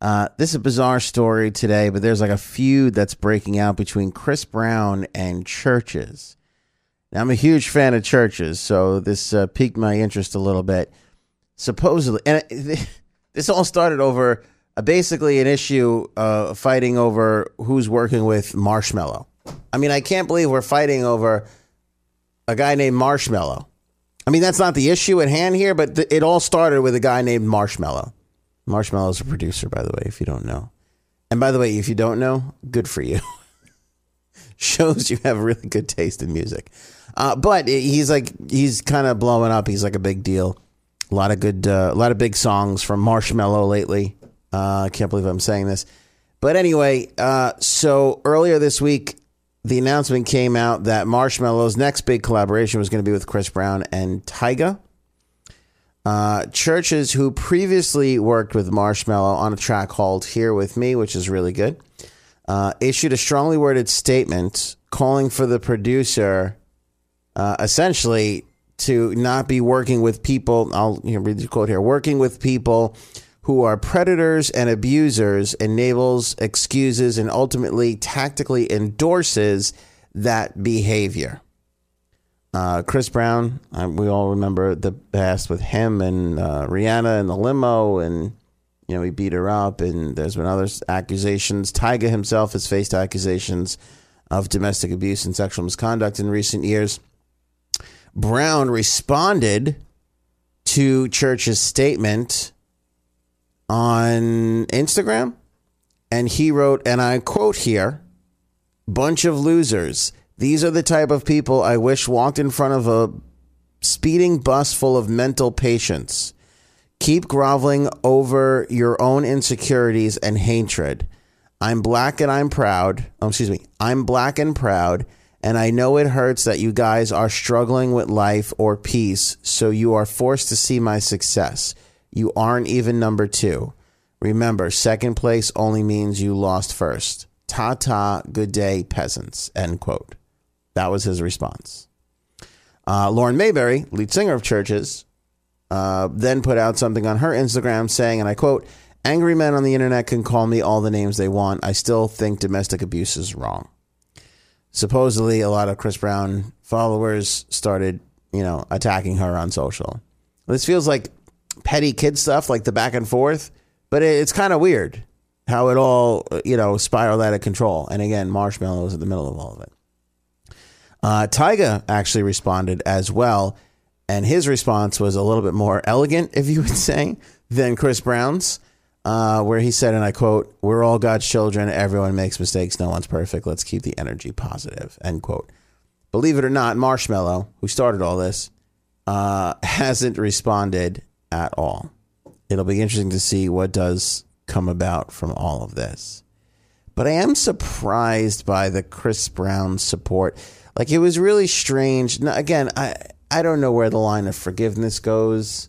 Uh, this is a bizarre story today, but there's like a feud that's breaking out between Chris Brown and Chvrches. Now, I'm a huge fan of Chvrches, so this uh, piqued my interest a little bit. Supposedly, and it, this all started over uh, basically an issue uh, fighting over who's working with Marshmello. I mean, I can't believe we're fighting over a guy named Marshmello. I mean, that's not the issue at hand here, but th- it all started with a guy named Marshmello. Marshmello's a producer, by the way, if you don't know. And by the way, if you don't know, good for you. Shows you have really good taste in music. Uh, but he's like he's kind of blowing up. He's like a big deal. A lot of good, uh, a lot of big songs from Marshmello lately. Uh, I can't believe I'm saying this, but anyway. Uh, so earlier this week, the announcement came out that Marshmello's next big collaboration was going to be with Chris Brown and Tyga. Uh, Chvrches who previously worked with Marshmello on a track called Here With Me, which is really good, uh, issued a strongly worded statement calling for the producer uh, essentially to not be working with people. I'll you know, read the quote here working with people who are predators and abusers enables, excuses, and ultimately tactically endorses that behavior. Uh, Chris Brown, uh, we all remember the past with him and uh, Rihanna in the limo, and you know he beat her up. And there's been other accusations. Tyga himself has faced accusations of domestic abuse and sexual misconduct in recent years. Brown responded to Chvrches' statement on Instagram, and he wrote, and I quote here: "Bunch of losers." These are the type of people I wish walked in front of a speeding bus full of mental patients. Keep groveling over your own insecurities and hatred. I'm black and I'm proud. Oh, excuse me. I'm black and proud, and I know it hurts that you guys are struggling with life or peace, so you are forced to see my success. You aren't even number two. Remember, second place only means you lost first. Ta ta, good day, peasants. End quote. That was his response. Uh, Lauren Mayberry, lead singer of Chvrches, uh, then put out something on her Instagram saying, and I quote, Angry men on the internet can call me all the names they want. I still think domestic abuse is wrong. Supposedly, a lot of Chris Brown followers started, you know, attacking her on social. This feels like petty kid stuff, like the back and forth, but it's kind of weird how it all, you know, spiraled out of control. And again, Marshmello was in the middle of all of it. Uh, Tyga actually responded as well, and his response was a little bit more elegant, if you would say, than Chris Brown's, uh, where he said, and I quote, "We're all God's children. Everyone makes mistakes. No one's perfect. Let's keep the energy positive." End quote. Believe it or not, Marshmello, who started all this, uh, hasn't responded at all. It'll be interesting to see what does come about from all of this. But I am surprised by the Chris Brown support. Like it was really strange. Now, again, I I don't know where the line of forgiveness goes,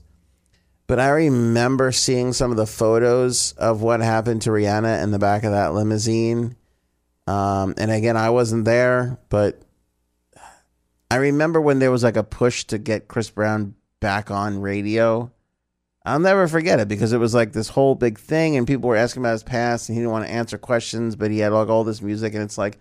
but I remember seeing some of the photos of what happened to Rihanna in the back of that limousine. Um, and again, I wasn't there, but I remember when there was like a push to get Chris Brown back on radio. I'll never forget it because it was like this whole big thing, and people were asking about his past, and he didn't want to answer questions, but he had like all this music, and it's like,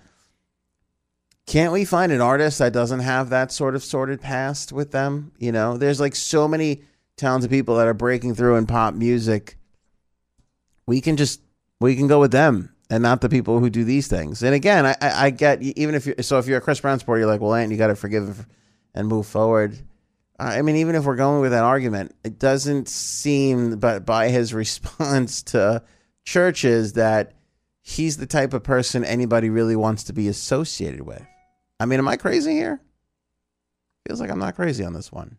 can't we find an artist that doesn't have that sort of sorted past with them? You know, there's like so many talented people that are breaking through in pop music. We can just we can go with them and not the people who do these things. And again, I, I get even if you so if you're a Chris Brown supporter, you're like, well, Ant, you got to forgive and move forward. I mean, even if we're going with that argument, it doesn't seem, but by his response to Chvrches, that he's the type of person anybody really wants to be associated with. I mean, am I crazy here? Feels like I'm not crazy on this one.